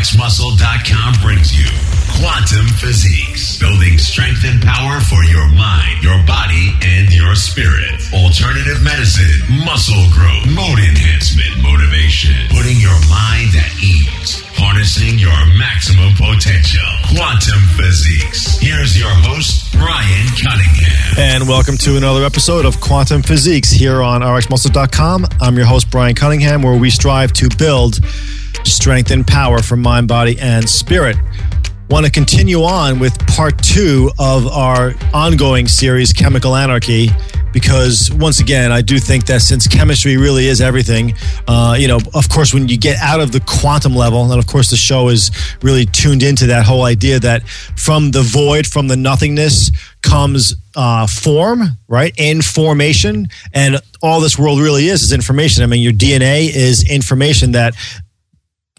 RxMuscle.com brings you Quantum Physiques, building strength and power for your mind, your body, and your spirit. Alternative medicine, muscle growth, mood enhancement, motivation, putting your mind at ease, harnessing your maximum potential. Quantum Physiques. Here's your host, Brian Cunningham. And welcome to another episode of Quantum Physiques here on RxMuscle.com. I'm your host, Brian Cunningham, where we strive to build strength and power for mind, body, and spirit. Want to continue on with part two of our ongoing series, Chemical Anarchy, because once again, I do think that since chemistry really is everything, uh, you know, of course, when you get out of the quantum level, and of course, the show is really tuned into that whole idea that from the void, from the nothingness, comes uh, form, right? Information. And all this world really is is information. I mean, your DNA is information that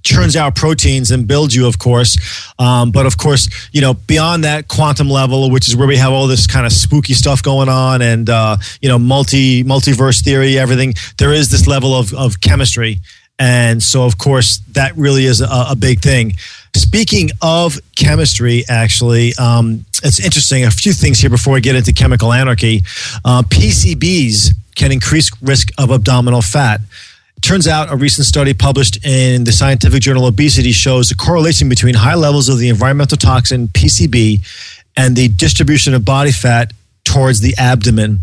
churns out proteins and builds you, of course. Um, but of course, you know, beyond that quantum level, which is where we have all this kind of spooky stuff going on, and uh, you know, multi multiverse theory, everything. There is this level of of chemistry, and so of course that really is a, a big thing. Speaking of chemistry, actually, um, it's interesting. A few things here before we get into chemical anarchy. Uh, PCBs can increase risk of abdominal fat turns out a recent study published in the scientific journal obesity shows a correlation between high levels of the environmental toxin pcb and the distribution of body fat towards the abdomen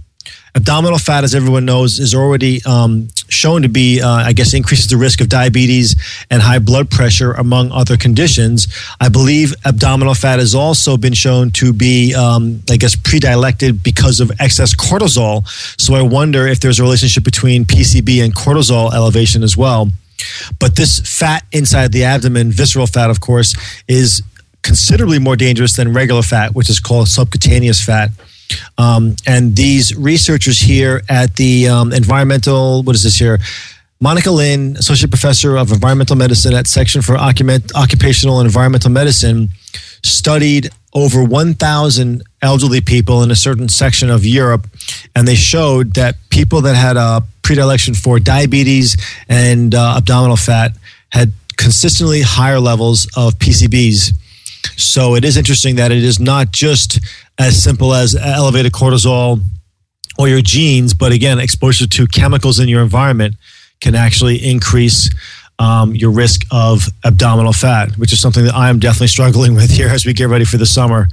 abdominal fat as everyone knows is already um, shown to be uh, i guess increases the risk of diabetes and high blood pressure among other conditions. I believe abdominal fat has also been shown to be um, i guess predilected because of excess cortisol. So i wonder if there's a relationship between pcb and cortisol elevation as well. But this fat inside the abdomen visceral fat of course is considerably more dangerous than regular fat which is called subcutaneous fat um, and these researchers here at the um, environmental, what is this here? Monica Lind, associate professor of environmental medicine at Section for Occupational and Environmental Medicine, studied over 1,000 elderly people in a certain section of Europe, and they showed that people that had a predilection for diabetes and uh, abdominal fat had consistently higher levels of PCBs. So it is interesting that it is not just as simple as elevated cortisol or your genes, but again, exposure to chemicals in your environment can actually increase um, your risk of abdominal fat, which is something that I am definitely struggling with here as we get ready for the summer.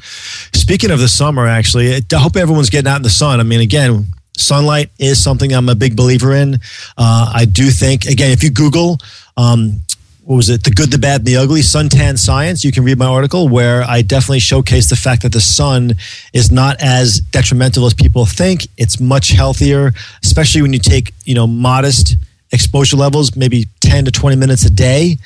Speaking of the summer, actually, I hope everyone's getting out in the sun. I mean, again, sunlight is something I'm a big believer in. Uh, I do think, again, if you Google um, what was it? The Good, the Bad, and the Ugly, Suntan Science. You can read my article where I definitely showcase the fact that the sun is not as detrimental as people think. It's much healthier, especially when you take, you know, modest exposure levels, maybe 10 to 20 minutes a day.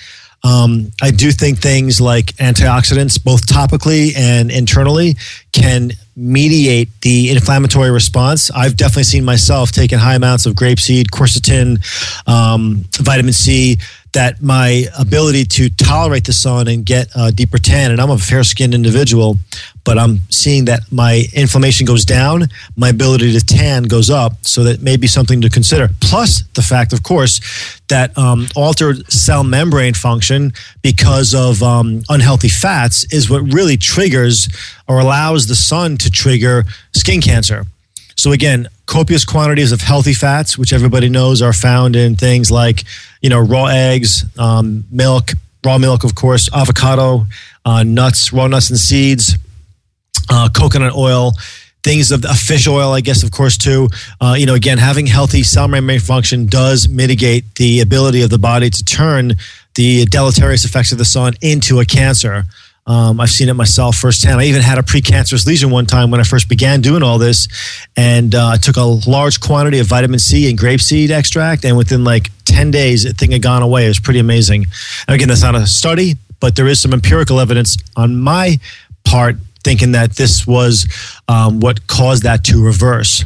Um, I do think things like antioxidants, both topically and internally, can mediate the inflammatory response. I've definitely seen myself taking high amounts of grapeseed, quercetin, um, vitamin C that my ability to tolerate the sun and get a deeper tan, and I'm a fair skinned individual, but I'm seeing that my inflammation goes down, my ability to tan goes up, so that may be something to consider. Plus, the fact, of course, that um, altered cell membrane function because of um, unhealthy fats is what really triggers or allows the sun to trigger skin cancer. So, again, copious quantities of healthy fats, which everybody knows are found in things like, you know, raw eggs, um, milk, raw milk, of course, avocado, uh, nuts, raw nuts and seeds, uh, coconut oil, things of a fish oil, I guess, of course, too. Uh, you know, again, having healthy cell membrane function does mitigate the ability of the body to turn the deleterious effects of the sun into a cancer. Um, I've seen it myself firsthand. I even had a precancerous lesion one time when I first began doing all this, and uh, I took a large quantity of vitamin C and grapeseed extract, and within like ten days, the thing had gone away. It was pretty amazing. And again, that's not a study, but there is some empirical evidence on my part thinking that this was um, what caused that to reverse.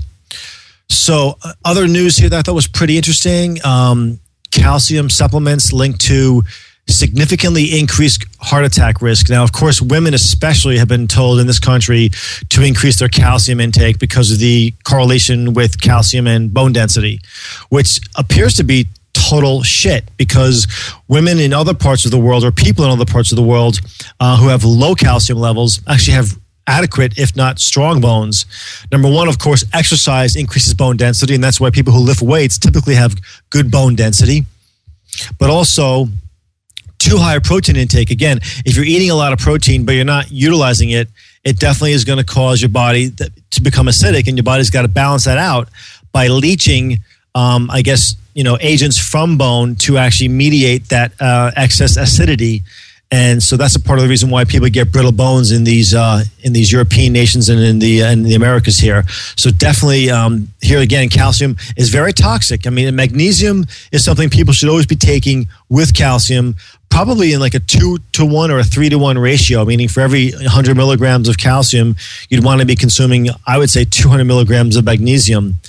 So, uh, other news here that I thought was pretty interesting: um, calcium supplements linked to significantly increased heart attack risk. Now, of course, women especially have been told in this country to increase their calcium intake because of the correlation with calcium and bone density, which appears to be total shit because women in other parts of the world or people in other parts of the world uh, who have low calcium levels actually have adequate, if not strong bones. Number one, of course, exercise increases bone density, and that's why people who lift weights typically have good bone density. But also, too high a protein intake. Again, if you're eating a lot of protein but you're not utilizing it, it definitely is going to cause your body to become acidic, and your body's got to balance that out by leaching. Um, I guess you know agents from bone to actually mediate that uh, excess acidity and so that's a part of the reason why people get brittle bones in these uh, in these European nations and in the in the Americas here. So definitely um, here again, calcium is very toxic. I mean, magnesium is something people should always be taking with calcium, probably in like a two to one or a three to one ratio. Meaning, for every 100 milligrams of calcium, you'd want to be consuming, I would say, 200 milligrams of magnesium.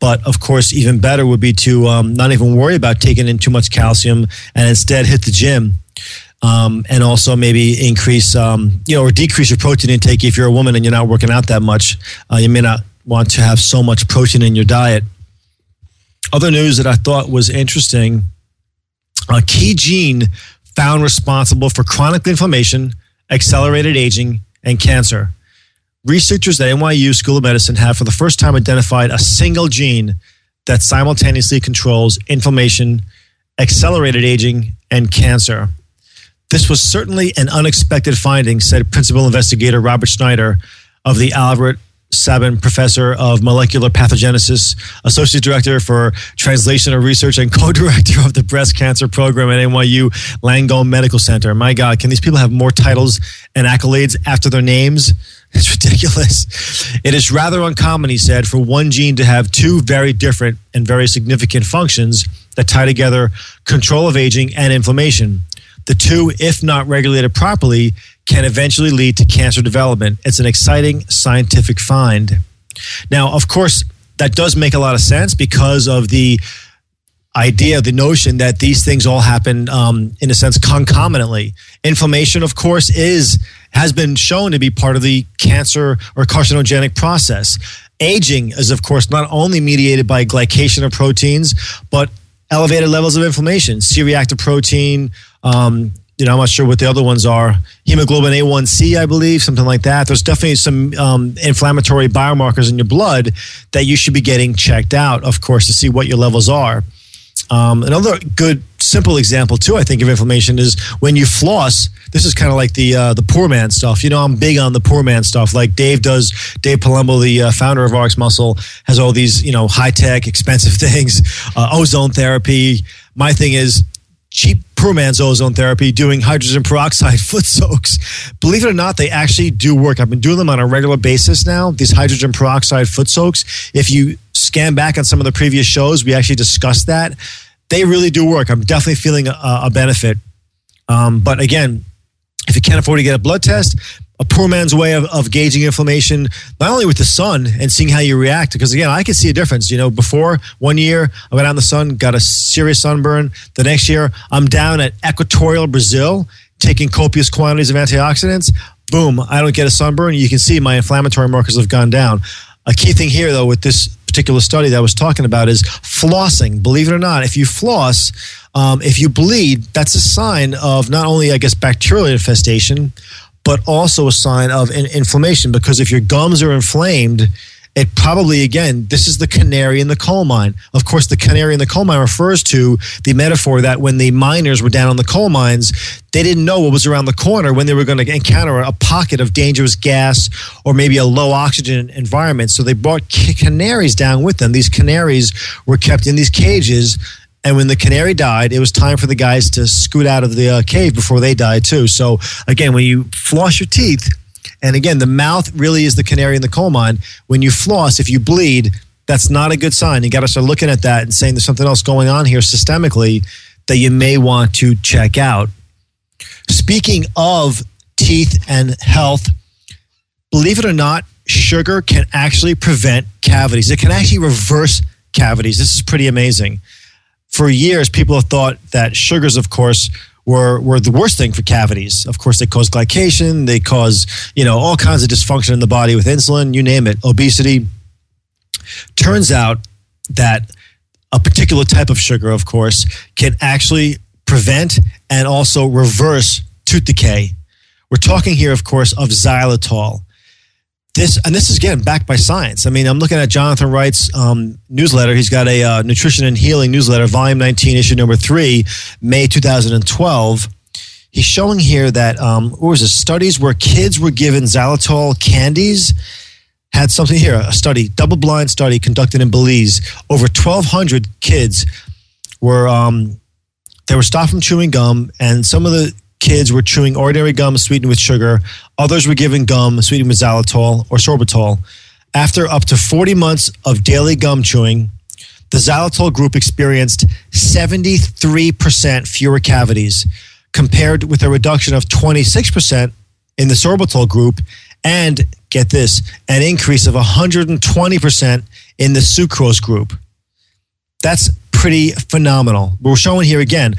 But of course, even better would be to um, not even worry about taking in too much calcium and instead hit the gym um, and also maybe increase, um, you know, or decrease your protein intake if you're a woman and you're not working out that much. Uh, you may not want to have so much protein in your diet. Other news that I thought was interesting a key gene found responsible for chronic inflammation, accelerated aging, and cancer. Researchers at NYU School of Medicine have for the first time identified a single gene that simultaneously controls inflammation, accelerated aging, and cancer. This was certainly an unexpected finding, said principal investigator Robert Schneider of the Albert Sabin Professor of Molecular Pathogenesis, Associate Director for Translational Research, and co director of the Breast Cancer Program at NYU Langone Medical Center. My God, can these people have more titles and accolades after their names? It's ridiculous. It is rather uncommon, he said, for one gene to have two very different and very significant functions that tie together control of aging and inflammation. The two, if not regulated properly, can eventually lead to cancer development. It's an exciting scientific find. Now, of course, that does make a lot of sense because of the idea, the notion that these things all happen um, in a sense concomitantly. Inflammation, of course, is has been shown to be part of the cancer or carcinogenic process. Aging is, of course, not only mediated by glycation of proteins, but elevated levels of inflammation, C-reactive protein, um, you know, I'm not sure what the other ones are. Hemoglobin A1C, I believe, something like that. There's definitely some um, inflammatory biomarkers in your blood that you should be getting checked out, of course, to see what your levels are. Um, another good, simple example too, I think, of inflammation is when you floss. This is kind of like the uh, the poor man stuff. You know, I'm big on the poor man stuff. Like Dave does. Dave Palumbo, the uh, founder of RX Muscle, has all these you know high tech, expensive things, uh, ozone therapy. My thing is cheap poor man's ozone therapy doing hydrogen peroxide foot soaks. Believe it or not, they actually do work. I've been doing them on a regular basis now, these hydrogen peroxide foot soaks. If you scan back on some of the previous shows, we actually discussed that. They really do work. I'm definitely feeling a, a benefit. Um, but again, if you can't afford to get a blood test, a poor man's way of, of gauging inflammation, not only with the sun and seeing how you react, because again, I can see a difference. You know, before one year, I went out in the sun, got a serious sunburn. The next year, I'm down at equatorial Brazil, taking copious quantities of antioxidants. Boom, I don't get a sunburn. You can see my inflammatory markers have gone down. A key thing here, though, with this particular study that I was talking about is flossing. Believe it or not, if you floss, um, if you bleed, that's a sign of not only, I guess, bacterial infestation, but also a sign of inflammation because if your gums are inflamed, it probably again this is the canary in the coal mine. Of course the canary in the coal mine refers to the metaphor that when the miners were down on the coal mines they didn't know what was around the corner when they were going to encounter a pocket of dangerous gas or maybe a low oxygen environment. So they brought canaries down with them. These canaries were kept in these cages and when the canary died, it was time for the guys to scoot out of the uh, cave before they died too. So again, when you floss your teeth, and again, the mouth really is the canary in the coal mine. When you floss, if you bleed, that's not a good sign. You got to start looking at that and saying there's something else going on here systemically that you may want to check out. Speaking of teeth and health, believe it or not, sugar can actually prevent cavities. It can actually reverse cavities. This is pretty amazing for years, people have thought that sugars, of course, were, were the worst thing for cavities. Of course, they cause glycation, they cause, you know, all kinds of dysfunction in the body with insulin, you name it, obesity. Turns out that a particular type of sugar, of course, can actually prevent and also reverse tooth decay. We're talking here, of course, of xylitol. This and this is again backed by science. I mean, I'm looking at Jonathan Wright's um, newsletter. He's got a uh, nutrition and healing newsletter, volume 19, issue number three, May 2012. He's showing here that um, what was it? Studies where kids were given xylitol candies had something here. A study, double-blind study conducted in Belize. Over 1,200 kids were um, they were stopped from chewing gum, and some of the kids were chewing ordinary gum sweetened with sugar. Others were given gum sweetened with xylitol or sorbitol. After up to 40 months of daily gum chewing, the xylitol group experienced 73% fewer cavities compared with a reduction of 26% in the sorbitol group and get this, an increase of 120% in the sucrose group. That's pretty phenomenal. We're showing here again.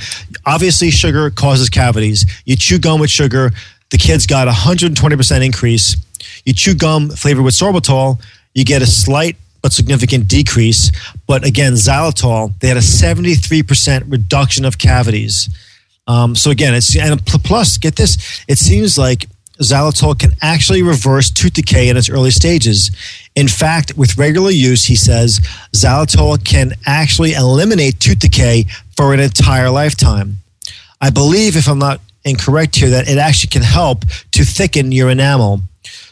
Obviously, sugar causes cavities. You chew gum with sugar, the kids got 120% increase. You chew gum flavored with sorbitol, you get a slight but significant decrease. But again, xylitol, they had a 73% reduction of cavities. Um, so again, it's and plus, get this, it seems like xylitol can actually reverse tooth decay in its early stages. In fact, with regular use, he says, xylitol can actually eliminate tooth decay for an entire lifetime. I believe, if I'm not incorrect here, that it actually can help to thicken your enamel.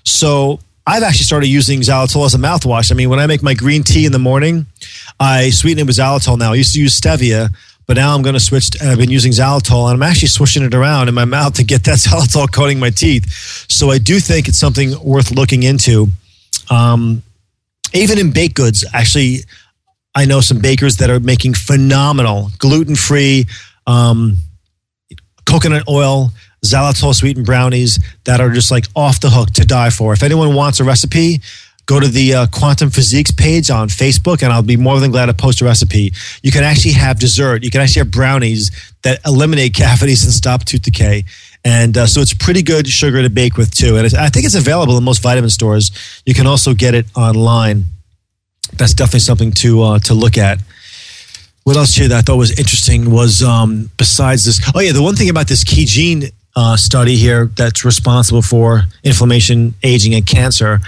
So I've actually started using xylitol as a mouthwash. I mean, when I make my green tea in the morning, I sweeten it with xylitol now. I used to use stevia, but now I'm going to switch. And I've been using xylitol, and I'm actually swishing it around in my mouth to get that xylitol coating my teeth. So I do think it's something worth looking into. Um, even in baked goods, actually, I know some bakers that are making phenomenal gluten free um, coconut oil xylitol sweetened brownies that are just like off the hook to die for. If anyone wants a recipe, go to the uh, Quantum Physiques page on Facebook, and I'll be more than glad to post a recipe. You can actually have dessert. You can actually have brownies that eliminate cavities and stop tooth decay. And uh, so it's pretty good sugar to bake with too. And I think it's available in most vitamin stores. You can also get it online. That's definitely something to uh, to look at. What else here that I thought was interesting was um, besides this. Oh yeah, the one thing about this key gene uh, study here that's responsible for inflammation, aging, and cancer.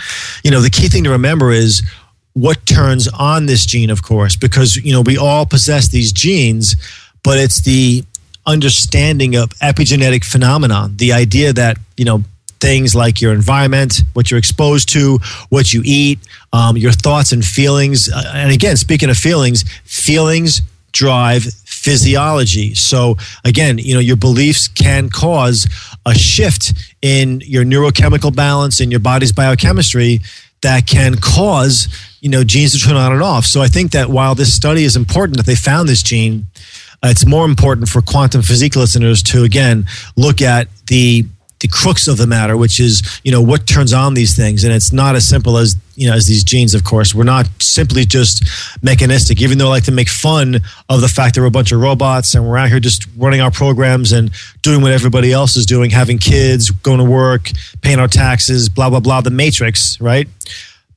You know, the key thing to remember is what turns on this gene, of course, because, you know, we all possess these genes, but it's the understanding of epigenetic phenomenon, the idea that, you know, things like your environment, what you're exposed to, what you eat, um, your thoughts and feelings. Uh, and again, speaking of feelings, feelings drive physiology. So again, you know, your beliefs can cause a shift in your neurochemical balance in your body's biochemistry that can cause, you know, genes to turn on and off. So I think that while this study is important that they found this gene, it's more important for quantum physique listeners to again look at the the crux of the matter, which is you know what turns on these things, and it's not as simple as you know as these genes. Of course, we're not simply just mechanistic. Even though I like to make fun of the fact that we're a bunch of robots and we're out here just running our programs and doing what everybody else is doing, having kids, going to work, paying our taxes, blah blah blah. The matrix, right?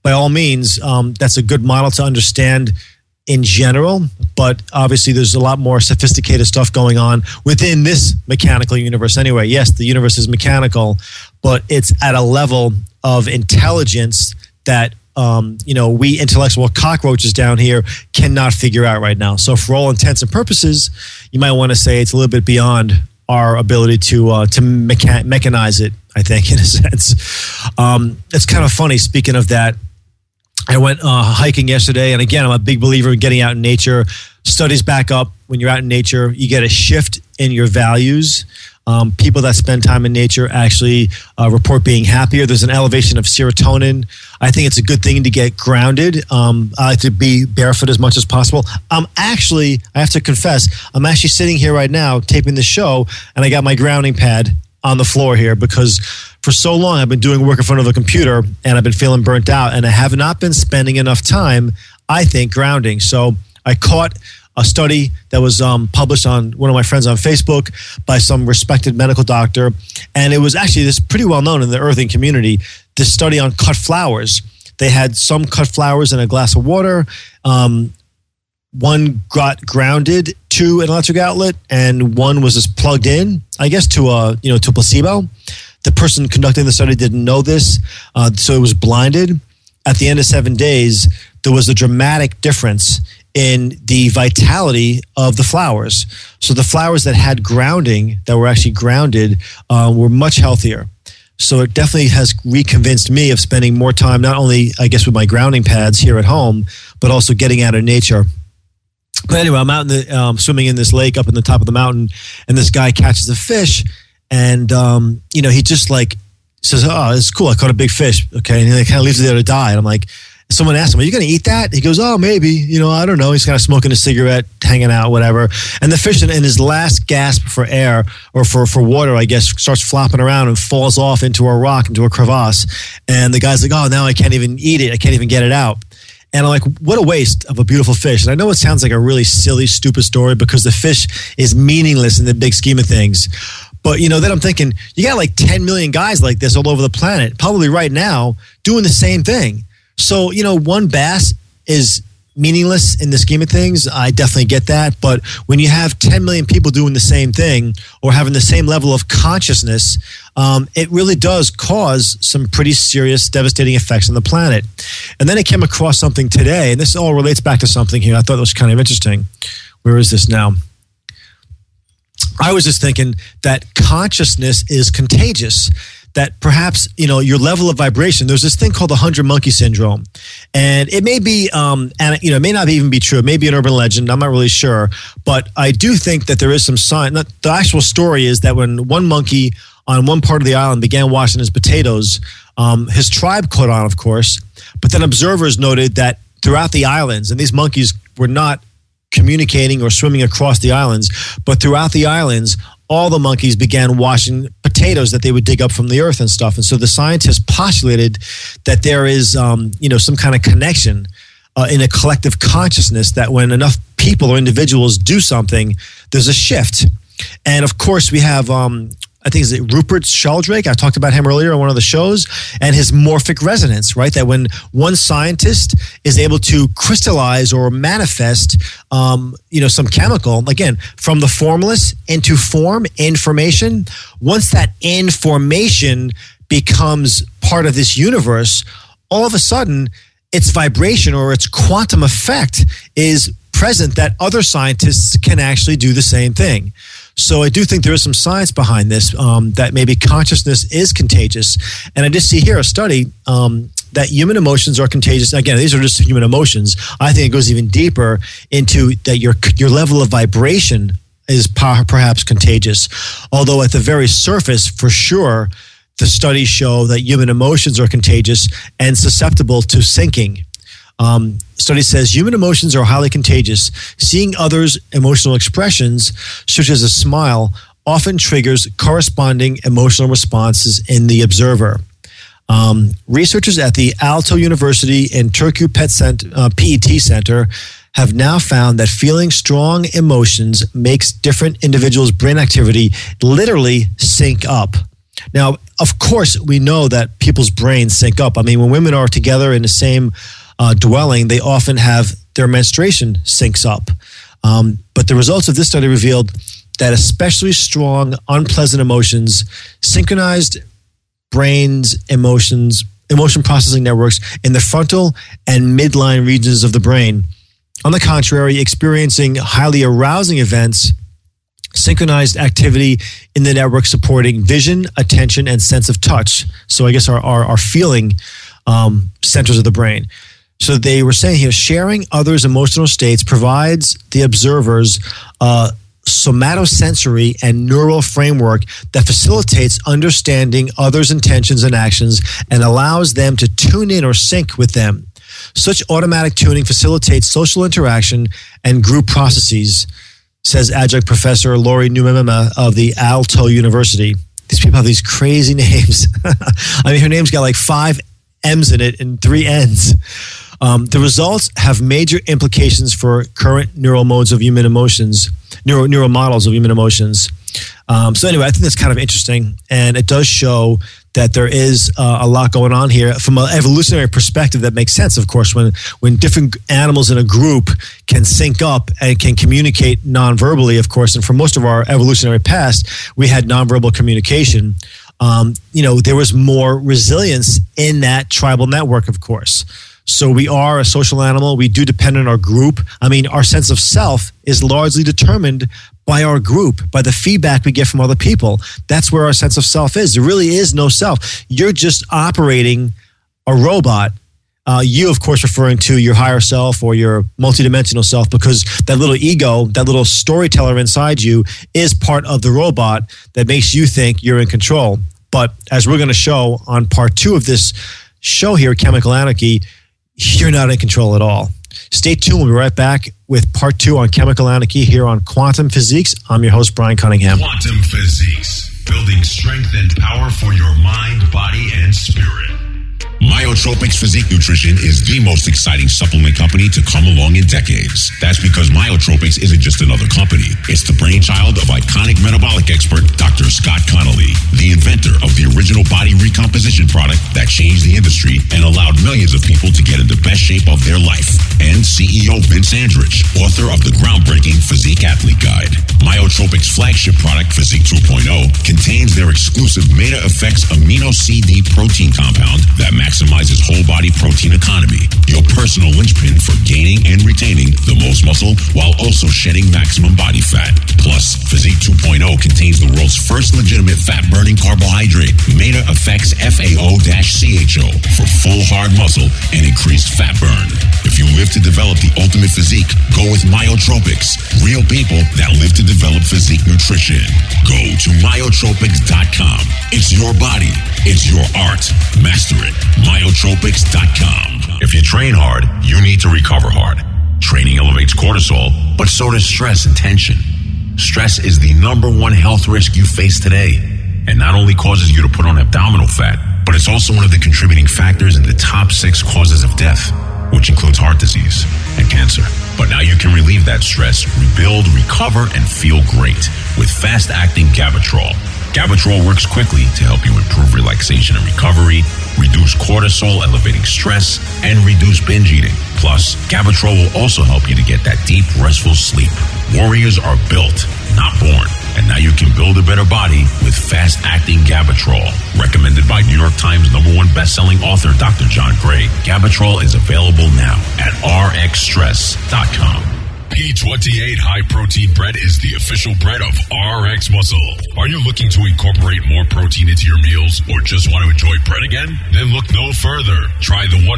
By all means, um, that's a good model to understand in general, but obviously there's a lot more sophisticated stuff going on within this mechanical universe anyway. Yes, the universe is mechanical, but it's at a level of intelligence that um, you know we intellectual cockroaches down here cannot figure out right now. So for all intents and purposes, you might want to say it's a little bit beyond our ability to uh, to mecha- mechanize it. I think in a sense, um, it's kind of funny. Speaking of that, I went uh, hiking yesterday, and again, I'm a big believer in getting out in nature. Studies back up when you're out in nature, you get a shift in your values. Um, people that spend time in nature actually uh, report being happier. There's an elevation of serotonin. I think it's a good thing to get grounded. Um, I like to be barefoot as much as possible. I'm actually, I have to confess, I'm actually sitting here right now taping the show, and I got my grounding pad on the floor here because for so long I've been doing work in front of a computer and I've been feeling burnt out and I have not been spending enough time, I think, grounding. So I caught a study that was um, published on one of my friends on Facebook by some respected medical doctor. And it was actually this pretty well known in the earthing community, this study on cut flowers. They had some cut flowers in a glass of water. Um, one got grounded to an electric outlet and one was just plugged in, I guess, to a you know to placebo. The person conducting the study didn't know this, uh, so it was blinded. At the end of seven days, there was a dramatic difference in the vitality of the flowers. So the flowers that had grounding, that were actually grounded, uh, were much healthier. So it definitely has reconvinced me of spending more time, not only, I guess, with my grounding pads here at home, but also getting out of nature. But anyway, I'm out in the um, swimming in this lake up in the top of the mountain, and this guy catches a fish, and um, you know he just like says, "Oh, it's cool. I caught a big fish." Okay, and he kind of leaves it there to die, and I'm like, someone asked him, Are you going to eat that? He goes, Oh, maybe. You know, I don't know. He's kind of smoking a cigarette, hanging out, whatever. And the fish, in, in his last gasp for air or for, for water, I guess, starts flopping around and falls off into a rock, into a crevasse. And the guy's like, Oh, now I can't even eat it. I can't even get it out. And I'm like, what a waste of a beautiful fish. And I know it sounds like a really silly, stupid story because the fish is meaningless in the big scheme of things. But you know, then I'm thinking, you got like 10 million guys like this all over the planet, probably right now, doing the same thing. So, you know, one bass is meaningless in the scheme of things. I definitely get that. But when you have 10 million people doing the same thing or having the same level of consciousness, um, it really does cause some pretty serious, devastating effects on the planet. And then I came across something today, and this all relates back to something here I thought was kind of interesting. Where is this now? I was just thinking that consciousness is contagious that perhaps you know your level of vibration. There's this thing called the hundred monkey syndrome, and it may be, um, and you know, it may not even be true. It may be an urban legend. I'm not really sure, but I do think that there is some sign. The actual story is that when one monkey on one part of the island began washing his potatoes, um, his tribe caught on, of course, but then observers noted that throughout the islands, and these monkeys were not communicating or swimming across the islands, but throughout the islands, all the monkeys began washing potatoes that they would dig up from the earth and stuff. And so the scientists postulated that there is, um, you know, some kind of connection uh, in a collective consciousness that when enough people or individuals do something, there's a shift. And of course, we have um, I think is it Rupert Sheldrake. I talked about him earlier on one of the shows, and his morphic resonance, right? That when one scientist is able to crystallize or manifest, um, you know, some chemical again from the formless into form, information. Once that information becomes part of this universe, all of a sudden, its vibration or its quantum effect is present that other scientists can actually do the same thing. So I do think there is some science behind this um, that maybe consciousness is contagious. And I just see here a study um, that human emotions are contagious. Again, these are just human emotions. I think it goes even deeper into that your your level of vibration is perhaps contagious. Although at the very surface, for sure, the studies show that human emotions are contagious and susceptible to syncing. Um, study says human emotions are highly contagious. Seeing others' emotional expressions, such as a smile, often triggers corresponding emotional responses in the observer. Um, researchers at the Aalto University and Turku Pet, Center, uh, PET Center have now found that feeling strong emotions makes different individuals' brain activity literally sync up. Now, of course, we know that people's brains sync up. I mean, when women are together in the same uh, dwelling, they often have their menstruation syncs up. Um, but the results of this study revealed that especially strong, unpleasant emotions, synchronized brains, emotions, emotion processing networks in the frontal and midline regions of the brain. On the contrary, experiencing highly arousing events, synchronized activity in the network supporting vision, attention, and sense of touch. So I guess our, our, our feeling um, centers of the brain. So they were saying here sharing others' emotional states provides the observers a somatosensory and neural framework that facilitates understanding others' intentions and actions and allows them to tune in or sync with them. Such automatic tuning facilitates social interaction and group processes, says adjunct professor Lauri Nummenmaa of the Aalto University. These people have these crazy names. I mean, her name's got like five M's in it and three N's. Um, the results have major implications for current neural modes of human emotions, neural, neural models of human emotions. Um, so anyway, I think that's kind of interesting, and it does show that there is uh, a lot going on here from an evolutionary perspective that makes sense of course when when different animals in a group can sync up and can communicate non-verbally of course and for most of our evolutionary past we had non-verbal communication um, you know there was more resilience in that tribal network of course so we are a social animal. We do depend on our group. I mean, our sense of self is largely determined by our group, by the feedback we get from other people. That's where our sense of self is. There really is no self. You're just operating a robot. Uh, you, of course, referring to your higher self or your multidimensional self, because that little ego, that little storyteller inside you, is part of the robot that makes you think you're in control. But as we're going to show on part two of this show here, Chemical Anarchy, you're not in control at all. Stay tuned. We'll be right back with part two on chemical anarchy here on Quantum Physiques. I'm your host, Brian Cunningham. Quantum Physiques, building strength and power for your mind, body, and spirit. Myotropics Physique Nutrition is the most exciting supplement company to come along in decades. That's because Myotropics isn't just another company. It's the brainchild of iconic metabolic expert Dr. Scott Connelly, the inventor of the original body recomposition product that changed the industry and allowed millions of people to get in the best shape of their life. And CEO Vince Andrich, author of the groundbreaking Physique Athlete Guide. Myotropics flagship product Physique 2.0 contains their exclusive Meta Effects Amino CD protein compound that maximizes whole body protein economy, your personal linchpin for gaining and retaining the most muscle while also shedding maximum body fat. Plus, Physique 2.0 contains the world's first legitimate fat burning carbohydrate, Meta Effects FAO-CHO, for full hard muscle and increased fat burn. If you live to develop the ultimate physique, go with Myotropics, real people that live to develop physique nutrition. Go to myotropics.com. It's your body, it's your art. Master it myotropics.com. If you train hard, you need to recover hard. Training elevates cortisol, but so does stress and tension. Stress is the number one health risk you face today, and not only causes you to put on abdominal fat, but it's also one of the contributing factors in the top six causes of death, which includes heart disease and cancer. But now you can relieve that stress, rebuild, recover, and feel great with fast acting Gabatrol. Gabatrol works quickly to help you improve relaxation and recovery, reduce cortisol, elevating stress, and reduce binge eating. Plus, Gabatrol will also help you to get that deep, restful sleep. Warriors are built, not born. And now you can build a better body with fast acting Gabatrol. Recommended by New York Times number one best-selling author Dr. John Gray. Gabatrol is available now at rxstress.com. P28 high protein bread is the official bread of RX Muscle. Are you looking to incorporate more protein into your meals or just want to enjoy bread again? Then look no further. Try the 100%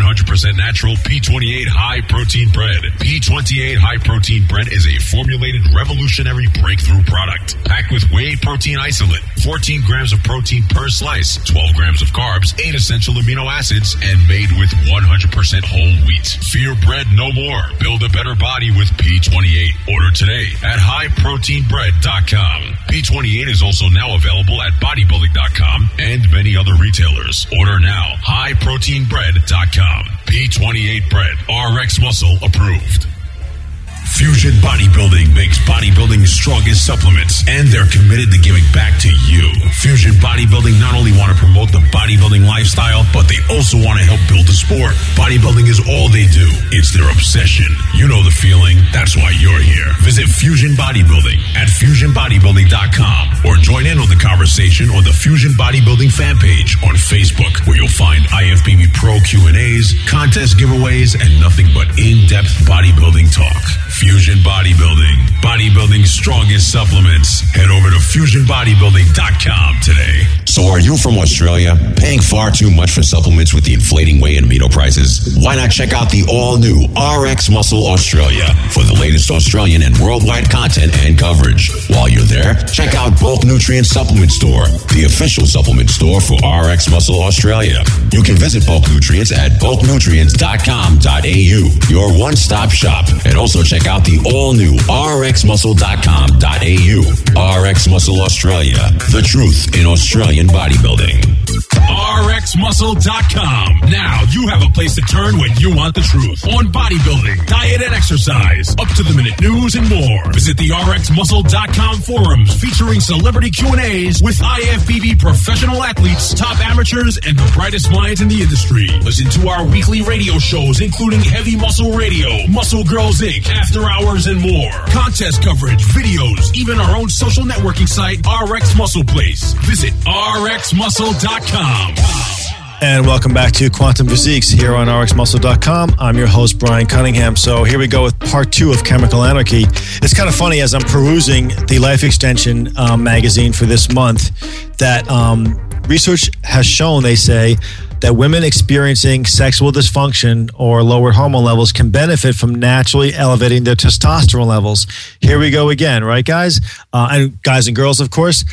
natural P28 high protein bread. P28 high protein bread is a formulated revolutionary breakthrough product packed with whey protein isolate, 14 grams of protein per slice, 12 grams of carbs, 8 essential amino acids, and made with 100% whole wheat. Fear bread no more. Build a better body with P28. Order today at highproteinbread.com. P28 is also now available at bodybuilding.com and many other retailers. Order now. highproteinbread.com. P28 bread. RX muscle approved. Fusion Bodybuilding makes bodybuilding's strongest supplements, and they're committed to giving back to you. Fusion Bodybuilding not only want to promote the bodybuilding lifestyle, but they also want to help build the sport. Bodybuilding is all they do. It's their obsession. You know the feeling. That's why you're here. Visit Fusion Bodybuilding at fusionbodybuilding.com or join in on the conversation on the Fusion Bodybuilding fan page on Facebook, where you'll find IFBB Pro Q&As, contest giveaways, and nothing but in-depth bodybuilding talk. Fusion Bodybuilding, bodybuilding's strongest supplements. Head over to fusionbodybuilding.com today. So are you from Australia? Paying far too much for supplements with the inflating whey and amino prices? Why not check out the all-new RX Muscle Australia for the latest Australian and worldwide content and coverage? While you're there, check out Bulk Nutrient Supplement Store, the official supplement store for RX Muscle Australia. You can visit Bulk Nutrients at bulknutrients.com.au, your one-stop shop, and also check out the all-new rxmuscle.com.au. RX Muscle Australia, the truth in Australian bodybuilding. RX rxmuscle.com. Now you have a place to turn when you want the truth on bodybuilding, diet, and exercise, up to the minute news and more. Visit the rxmuscle.com forums featuring celebrity Q&As with IFBB professional athletes, top amateurs, and the brightest minds in the industry. Listen to our weekly radio shows, including Heavy Muscle Radio, Muscle Girls Inc., After Hours, and more. Contest coverage, videos, even our own social networking site, RX Muscle Place. Visit rxmuscle.com. And welcome back to Quantum Physiques here on RxMuscle.com. I'm your host, Brian Cunningham. So here we go with part two of Chemical Anarchy. It's kind of funny as I'm perusing the Life Extension um, magazine for this month that um, research has shown, they say, that women experiencing sexual dysfunction or lowered hormone levels can benefit from naturally elevating their testosterone levels. Here we go again, right, guys? Uh, and guys and girls, of course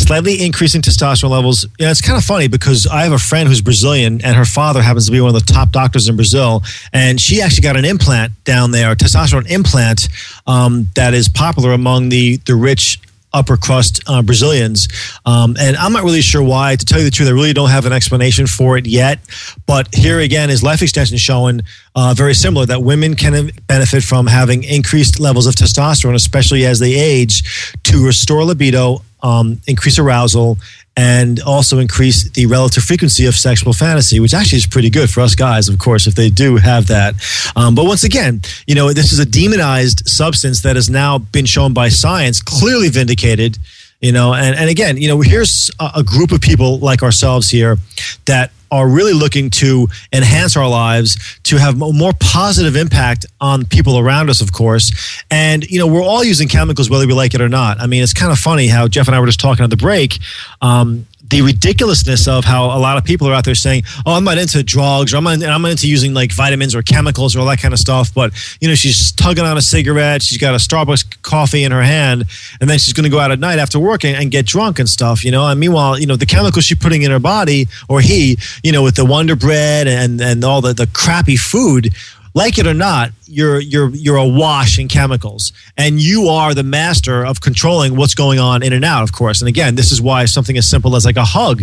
slightly increasing testosterone levels. Know, it's kind of funny because I have a friend who's Brazilian and her father happens to be one of the top doctors in Brazil. And she actually got an implant down there, a testosterone implant um, that is popular among the, the rich upper crust uh, Brazilians. Um, and I'm not really sure why. To tell you the truth, I really don't have an explanation for it yet. But here again is life extension showing uh, very similar that women can benefit from having increased levels of testosterone, especially as they age, to restore libido, um, increase arousal, and also increase the relative frequency of sexual fantasy, which actually is pretty good for us guys, of course, if they do have that. Um, but once again, you know, this is a demonized substance that has now been shown by science, clearly vindicated. You know, and, and again, you know, here's a, a group of people like ourselves here that are really looking to enhance our lives, to have more positive impact on people around us, of course. And, you know, we're all using chemicals whether we like it or not. I mean, it's kind of funny how Jeff and I were just talking at the break. Um, the ridiculousness of how a lot of people are out there saying, "Oh, I'm not into drugs, or I'm not, I'm not into using like vitamins or chemicals or all that kind of stuff." But you know, she's tugging on a cigarette, she's got a Starbucks coffee in her hand, and then she's going to go out at night after work and, and, get drunk and stuff. You know, and meanwhile, you know, the chemicals she's putting in her body, or he, you know, with the Wonder Bread and and all the the crappy food like it or not, you're you're you're awash in chemicals, and you are the master of controlling what's going on in and out. Of course, and again, this is why something as simple as like a hug,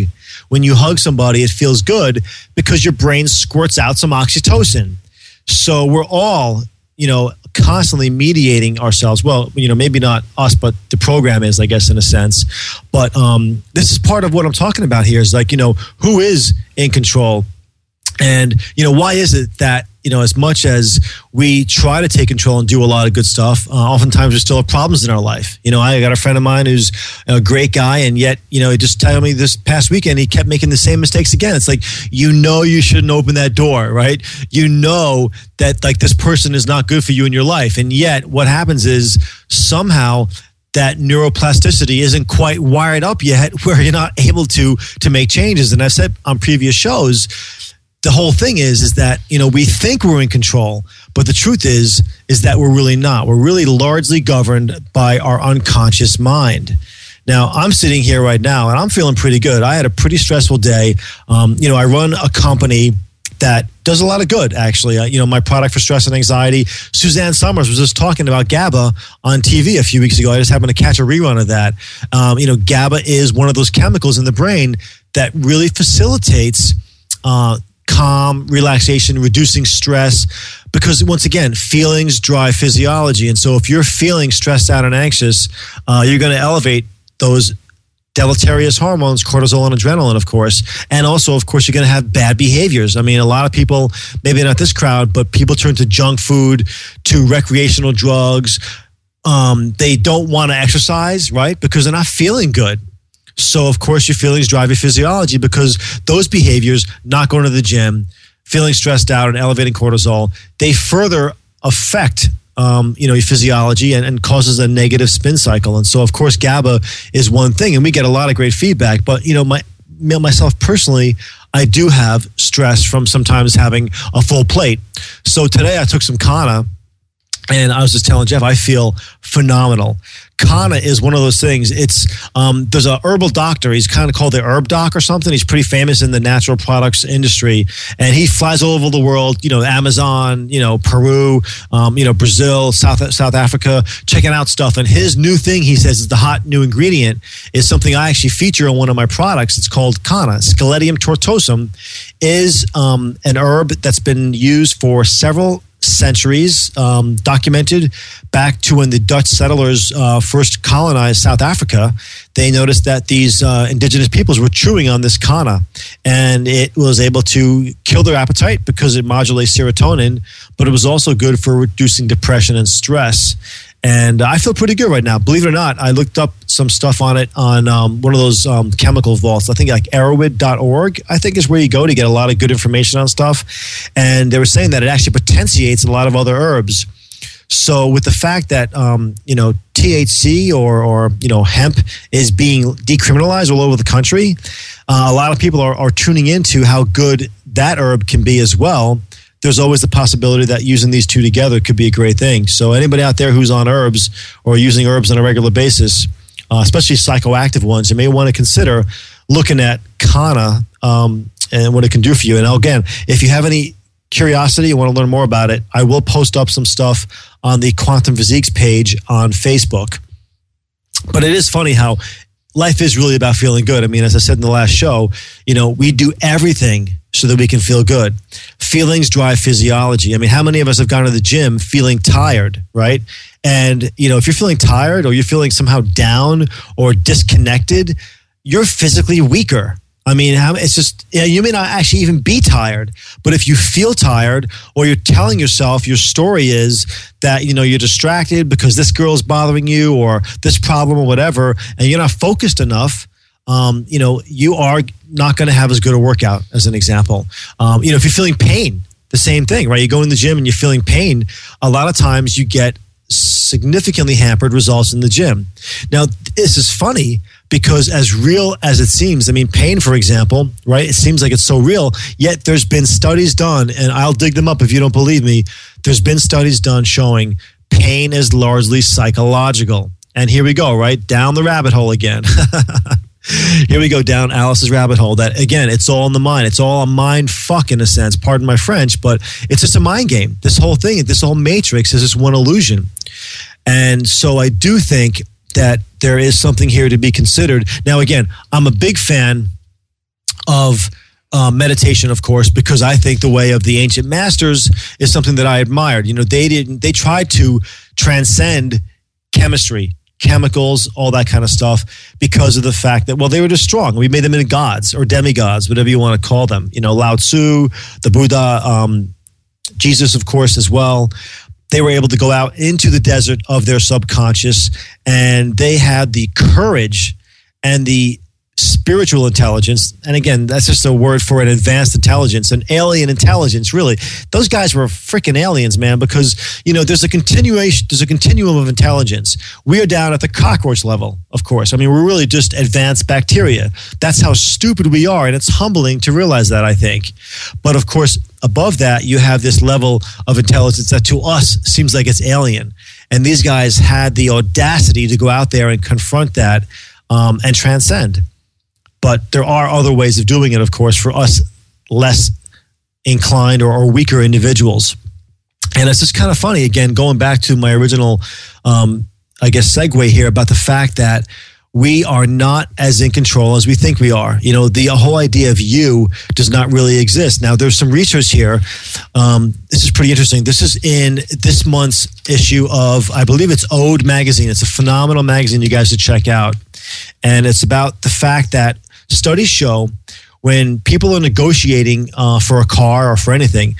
when you hug somebody, it feels good because your brain squirts out some oxytocin. So we're all, you know, constantly mediating ourselves. Well, you know, maybe not us, but the program is, I guess, in a sense. But um, this is part of what I'm talking about here. Is like, you know, who is in control, and you know, why is it that you know, as much as we try to take control and do a lot of good stuff, uh, oftentimes we still have problems in our life. You know, I got a friend of mine who's a great guy, and yet, you know, he just told me this past weekend he kept making the same mistakes again. It's like you know you shouldn't open that door, right? You know that like this person is not good for you in your life, and yet what happens is somehow that neuroplasticity isn't quite wired up yet where you're not able to to make changes and i've said on previous shows the whole thing is is that you know we think we're in control but the truth is is that we're really not. We're really largely governed by our unconscious mind. Now i'm sitting here right now and i'm feeling pretty good. I had a pretty stressful day. Um, you know i run a company that does a lot of good actually. Uh, you know my product for stress and anxiety Suzanne Somers was just talking about gaba on tv a few weeks ago. I just happened to catch a rerun of that. Um, you know gaba is one of those chemicals in the brain that really facilitates uh, calm, relaxation, reducing stress. Because once again, feelings drive physiology. And so if you're feeling stressed out and anxious, uh, you're going to elevate those deleterious hormones, cortisol and adrenaline, of course. And also, of course, you're going to have bad behaviors. I mean, a lot of people, maybe not this crowd, but people turn to junk food, to recreational drugs. Um, they don't want to exercise, right? Because they're not feeling good. So, of course, your feelings drive your physiology because those behaviors, not going to the gym, feeling stressed out, and elevating cortisol, they further affect um, you know, your physiology and, and, causes a negative spin cycle. And so, of course, GABA is one thing, and we get a lot of great feedback. But you know, my myself personally, I do have stress from sometimes having a full plate. So today I took some Kanna and I was just telling Jeff, I feel phenomenal. Kanna is one of those things. It's um, there's a herbal doctor. He's kind of called the herb doc or something. He's pretty famous in the natural products industry, and he flies all over the world. You know, Amazon, you know, Peru, um, you know, Brazil, South South Africa, checking out stuff. And his new thing, he says, is the hot new ingredient is something I actually feature on one of my products. It's called Kanna. Sceletium tortuosum, is um, an herb that's been used for several centuries, um, documented back to when the Dutch settlers uh, first colonized South Africa. They noticed that these uh, indigenous peoples were chewing on this kanna, and it was able to kill their appetite because it modulates serotonin, but it was also good for reducing depression and stress. And I feel pretty good right now. Believe it or not, I looked up some stuff on it on um, one of those um, chemical vaults. I think like erowid.org, I think is where you go to get a lot of good information on stuff. And they were saying that it actually potentiates a lot of other herbs. So with the fact that um, you know THC or or you know hemp is being decriminalized all over the country, uh, a lot of people are, are tuning into how good that herb can be as well there's always the possibility that using these two together could be a great thing. So anybody out there who's on herbs or using herbs on a regular basis, uh, especially psychoactive ones, you may want to consider looking at Kanna um, and what it can do for you. And again, if you have any curiosity, you want to learn more about it, I will post up some stuff on the Quantum Physiques page on Facebook. But it is funny how life is really about feeling good. I mean, as I said in the last show, you know, we do everything so that we can feel good. Feelings drive physiology. I mean, how many of us have gone to the gym feeling tired, right? And, you know, if you're feeling tired or you're feeling somehow down or disconnected, you're physically weaker. I mean, it's just, yeah, you may not actually even be tired, but if you feel tired or you're telling yourself your story is that, you know, you're distracted because this girl's bothering you or this problem or whatever, and you're not focused enough, um, you know, you are not going to have as good a workout as an example. Um, you know, if you're feeling pain, the same thing, right? You go in the gym and you're feeling pain. A lot of times you get significantly hampered results in the gym. Now, this is funny because as real as it seems, I mean, pain, for example, right? It seems like it's so real, yet there's been studies done, and I'll dig them up if you don't believe me. There's been studies done showing pain is largely psychological. And here we go, right? Down the rabbit hole again. here we go down Alice's rabbit hole. That again, it's all in the mind. It's all a mind fuck in a sense. Pardon my French, but it's just a mind game. This whole thing, this whole matrix is just one illusion. And so I do think that there is something here to be considered. Now, again, I'm a big fan of. Uh, meditation, of course, because I think the way of the ancient masters is something that I admired. You know, they didn't, they tried to transcend chemistry, chemicals, all that kind of stuff, because of the fact that, well, they were just strong. We made them into gods or demigods, whatever you want to call them. You know, Lao Tzu, the Buddha, um, Jesus, of course, as well. They were able to go out into the desert of their subconscious and they had the courage and the spiritual intelligence. And again that's just a word for an advanced intelligence an alien intelligence really. Those guys were freaking aliens man because you know there's a continuation there's a continuum of intelligence. We are down at the cockroach level of course. I mean we're really just advanced bacteria. That's how stupid we are and it's humbling to realize that i think. But of course above that you have this level of intelligence that to us seems like it's alien. And these guys had the audacity to go out there and confront that um, and transcend but there are other ways of doing it, of course, for us less inclined or, or weaker individuals. And it's just kind of funny, again, going back to my original, um, I guess, segue here about the fact that we are not as in control as we think we are. You know, the whole idea of you does not really exist. Now, there's some research here. Um, this is pretty interesting. This is in this month's issue of, I believe it's Ode magazine. It's a phenomenal magazine you guys should check out. And it's about the fact that Studies show when people are negotiating uh, for a car or for anything,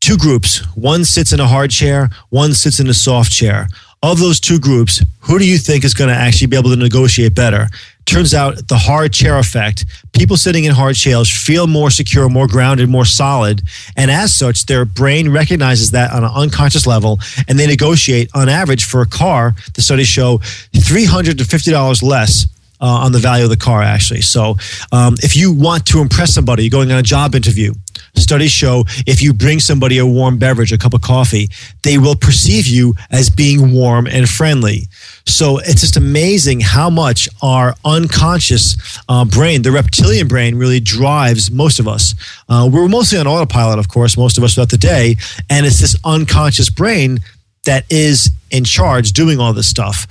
two groups. One sits in a hard chair, one sits in a soft chair. Of those two groups, who do you think is going to actually be able to negotiate better? Turns out the hard chair effect, people sitting in hard chairs feel more secure, more grounded, more solid. And as such, their brain recognizes that on an unconscious level and they negotiate on average for a car, the studies show 300 to $50 less uh, on the value of the car, actually. So, um, if you want to impress somebody, you're going on a job interview, Studies show if you bring somebody a warm beverage, a cup of coffee, they will perceive you as being warm and friendly. So it's just amazing how much our unconscious uh, brain, the reptilian brain, really drives most of us. Uh, we're mostly on autopilot, of course, most of us throughout the day. And it's this unconscious brain that is in charge doing all this stuff.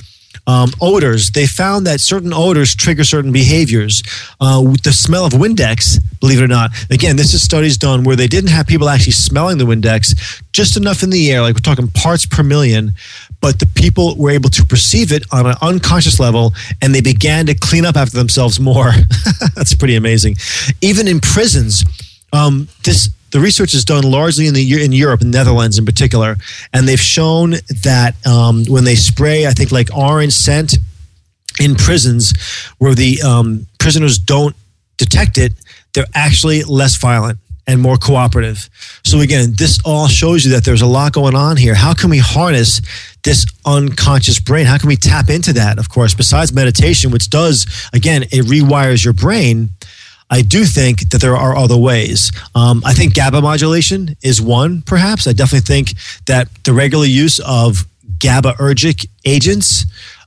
Um, odors, they found that certain odors trigger certain behaviors. Uh, the smell of Windex, believe it or not, again, this is studies done where they didn't have people actually smelling the Windex, just enough in the air, like we're talking parts per million, but the people were able to perceive it on an unconscious level and they began to clean up after themselves more. That's pretty amazing. Even in prisons, um, this the research is done largely in the in Europe, Netherlands in particular, and they've shown that um, when they spray, I think like orange scent in prisons, where the um, prisoners don't detect it, they're actually less violent and more cooperative. So again, this all shows you that there's a lot going on here. How can we harness this unconscious brain? How can we tap into that? Of course, besides meditation, which does again, it rewires your brain I do think that there are other ways. Um, I think GABA modulation is one, perhaps. I definitely think that the regular use of GABAergic agents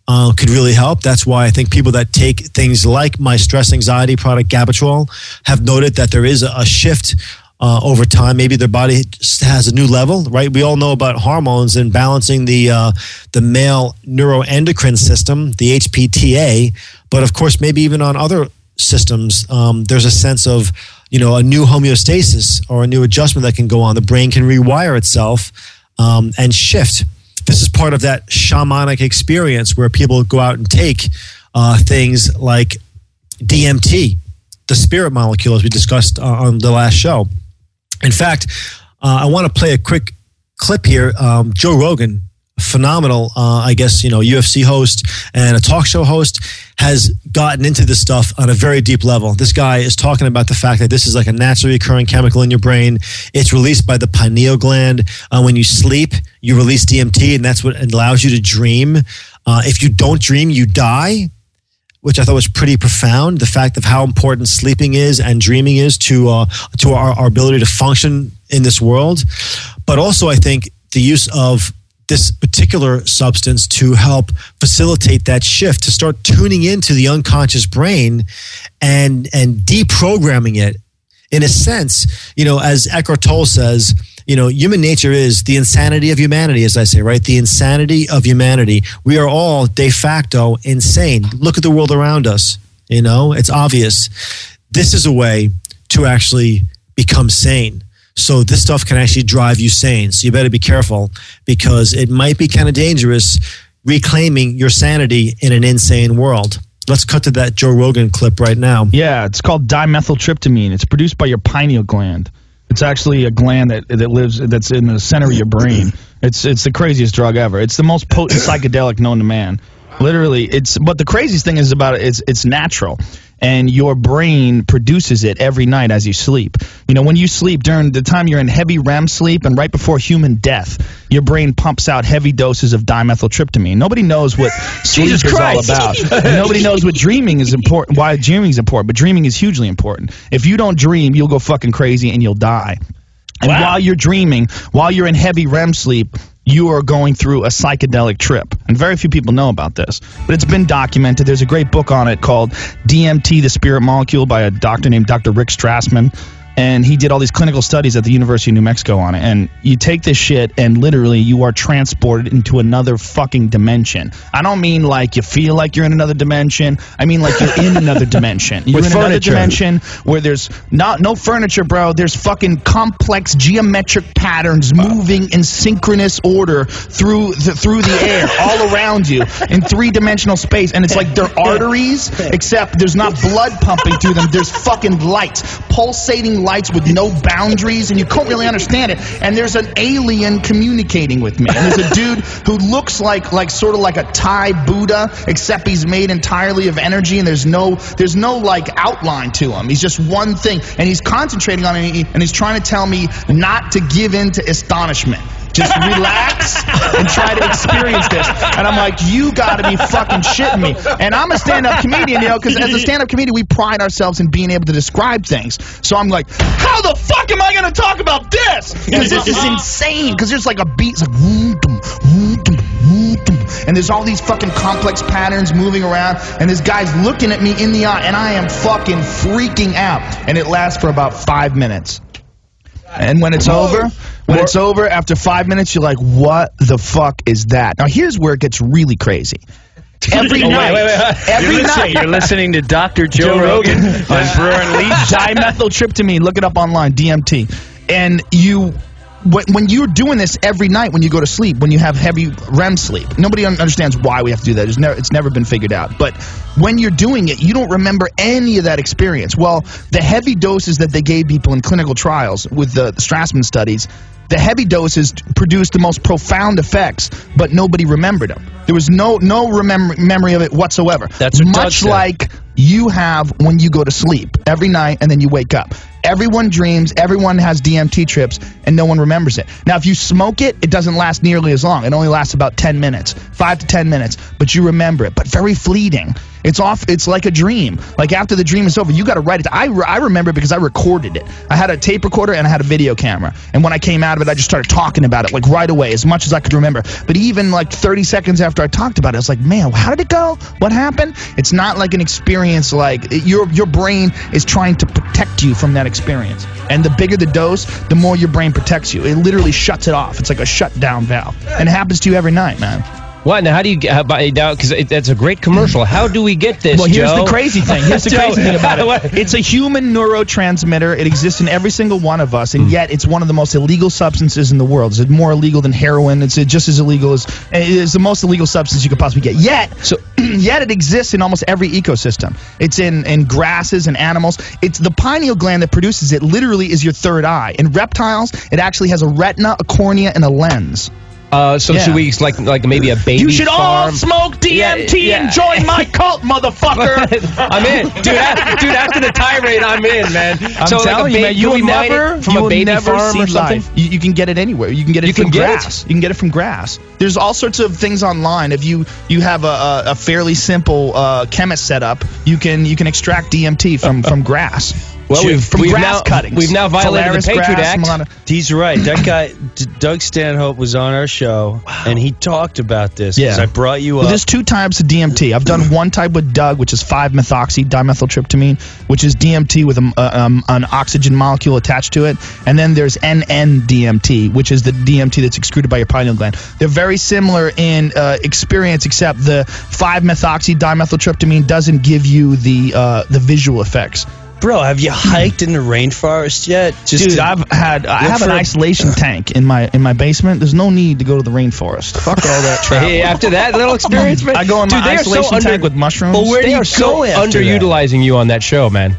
uh, could really help. That's why I think people that take things like my stress anxiety product, Gabatrol, have noted that there is a, shift uh, over time. Maybe their body has a new level, right? We all know about hormones and balancing the uh, the male neuroendocrine system, the HPTA. But of course, maybe even on other systems, um, there's a sense of you know a new homeostasis or a new adjustment that can go on. The brain can rewire itself um, and shift. This is part of that shamanic experience where people go out and take uh, things like DMT, the spirit molecule, as we discussed uh, on the last show. In fact, uh, I want to play a quick clip here. Um, Joe Rogan phenomenal, uh, I guess, you know, UFC host and a talk show host has gotten into this stuff on a very deep level. This guy is talking about the fact that this is like a naturally occurring chemical in your brain. It's released by the pineal gland. Uh, when you sleep, you release DMT, and that's what allows you to dream. Uh, if you don't dream, you die. Which I thought was pretty profound. The fact of how important sleeping is and dreaming is to uh, to our, our ability to function in this world, but also I think the use of this particular substance to help facilitate that shift to start tuning into the unconscious brain and and deprogramming it. In a sense you know as Eckhart Tolle says you know human nature is the insanity of humanity as i say right? The insanity of humanity. We are all de facto insane. Look at the world around us you know? It's obvious. This is a way to actually become sane so this stuff can actually drive you sane. So you better be careful because it might be kind of dangerous reclaiming your sanity in an insane world. Let's cut to that Joe Rogan clip right now. Yeah, it's called dimethyltryptamine. It's produced by your pineal gland. It's actually a gland that that lives that's in the center of your brain. It's it's the craziest drug ever. It's the most potent psychedelic known to man. Literally, it's but the craziest thing is about it, it is it's natural and your brain produces it every night as you sleep. You know, when you sleep during the time you're in heavy REM sleep and right before human death, your brain pumps out heavy doses of dimethyltryptamine. Nobody knows what sleep is all about. nobody knows what dreaming is important, why dreaming is important, but dreaming is hugely important. If you don't dream, you'll go fucking crazy and you'll die. And wow. while you're dreaming, while you're in heavy REM sleep, you are going through a psychedelic trip. And very few people know about this, but it's been documented. There's a great book on it called DMT, the Spirit Molecule, by a doctor named Dr. Rick Strassman and he did all these clinical studies at the University of New Mexico on it. And you take this shit, and literally you are transported into another fucking dimension. I don't mean like you feel like you're in another dimension. I mean like you're in another dimension. You're With in furniture. another dimension where there's not no furniture, bro. There's fucking complex geometric patterns moving in synchronous order through the, through the air all around you in three dimensional space, and it's like they're arteries, except there's not blood pumping through them. There's fucking light pulsating lights with no boundaries, and you couldn't really understand it. And there's an alien communicating with me. And there's a dude who looks like like sort of like a Thai Buddha, except he's made entirely of energy, and there's no there's no like outline to him. He's just one thing, and he's concentrating on it, and he's trying to tell me not to give in to astonishment. Just relax and try to experience this. And I'm like, you got to be fucking shitting me. And I'm a stand-up comedian, you know, because as a stand-up comedian, we pride ourselves in being able to describe things. So I'm like, how the fuck am I gonna talk about this because this is insane. Because there's like a beat, it's like and there's all these fucking complex patterns moving around, and this guy's looking at me in the eye, and I am fucking freaking out, and it lasts for about five minutes. And when it's over, when it's over after five minutes, you're like, "What the fuck is that?" Now here's where it gets really crazy. Every Oh, wait, night, wait, wait. every you're listening, night, You're listening to Dr. Joe, Rogan on Brewer and Lee. dimethyltryptamine. Look it up online, DMT. And you, when, when you're doing this every night when you go to sleep, when you have heavy REM sleep, nobody understands why we have to do that. It's never, it's never been figured out. But when you're doing it, you don't remember any of that experience. Well, the heavy doses that they gave people in clinical trials with the Strassman studies. The heavy doses produced the most profound effects, but nobody remembered them. There was no no remem- memory of it whatsoever. That's much like you have when you go to sleep every night and then you wake up. Everyone dreams, everyone has DMT trips, and no one remembers it. Now, if you smoke it, it doesn't last nearly as long. It only lasts about 10 minutes, 5 to 10 minutes, but you remember it, but very fleeting. It's off, it's like a dream. Like after the dream is over, you got to write it. I, re- I remember it because I recorded it. I had a tape recorder and I had a video camera. And when I came out of it, I just started talking about it like right away, as much as I could remember. But even like 30 seconds after I talked about it, I was like, man, how did it go? What happened? It's not like an experience like your your brain is trying to protect you from that experience. And the bigger the dose, the more your brain protects you. It literally shuts it off. It's like a shutdown valve. And it happens to you every night, man. What? Now, how do you get now? Because that's a great commercial. How do we get this? Well, here's Joe? the crazy thing. Here's the crazy thing about it. It's a human neurotransmitter. It exists in every single one of us, and hmm. yet it's one of the most illegal substances in the world. It's more illegal than heroin. It's just as illegal as it is the most illegal substance you could possibly get. Yet, so yet it exists in almost every ecosystem. It's in in grasses and animals. It's the pineal gland that produces it. Literally, is your third eye. In reptiles, it actually has a retina, a cornea, and a lens. Uh, so Yeah. should we like like maybe a baby? You should all smoke DMT Yeah, yeah. and join my cult, motherfucker. I'm in, dude. a- dude, after the tirade, I'm in, man. I'm so like a telling you, man, can you will mine it never from you a will baby never farm see or something. You, you can get it anywhere. You can get it You from can get it? grass. You can get it from grass. There's all sorts of things online. If you you have a, a, a fairly simple uh, chemist setup, you can you can extract DMT from from grass. Well, we've- from we've grass now- cuttings. we've now violated the Patriot grass, Act. Milano- He's right. That guy, D- Doug Stanhope, was on our show, and he talked about this. Yeah. I brought you Well, up. there's two types of DMT. I've done one type with Doug, which is 5-methoxy dimethyltryptamine, which is DMT with a, uh, um, an oxygen molecule attached to it. And then there's NN-DMT, which is the DMT that's excreted by your pineal gland. They're very similar in uh, experience, except the 5-methoxy dimethyltryptamine doesn't give you the uh, the visual effects. Bro, have you hiked in the rainforest yet? Just Dude, I've had I have an isolation tank in my in my basement. There's no need to go to the rainforest. Fuck all that travel. Hey, after that little experience, man, I go in dude, my are so isolation under- tank with mushrooms. Well, where They you are so go after that? underutilizing you on that show, man.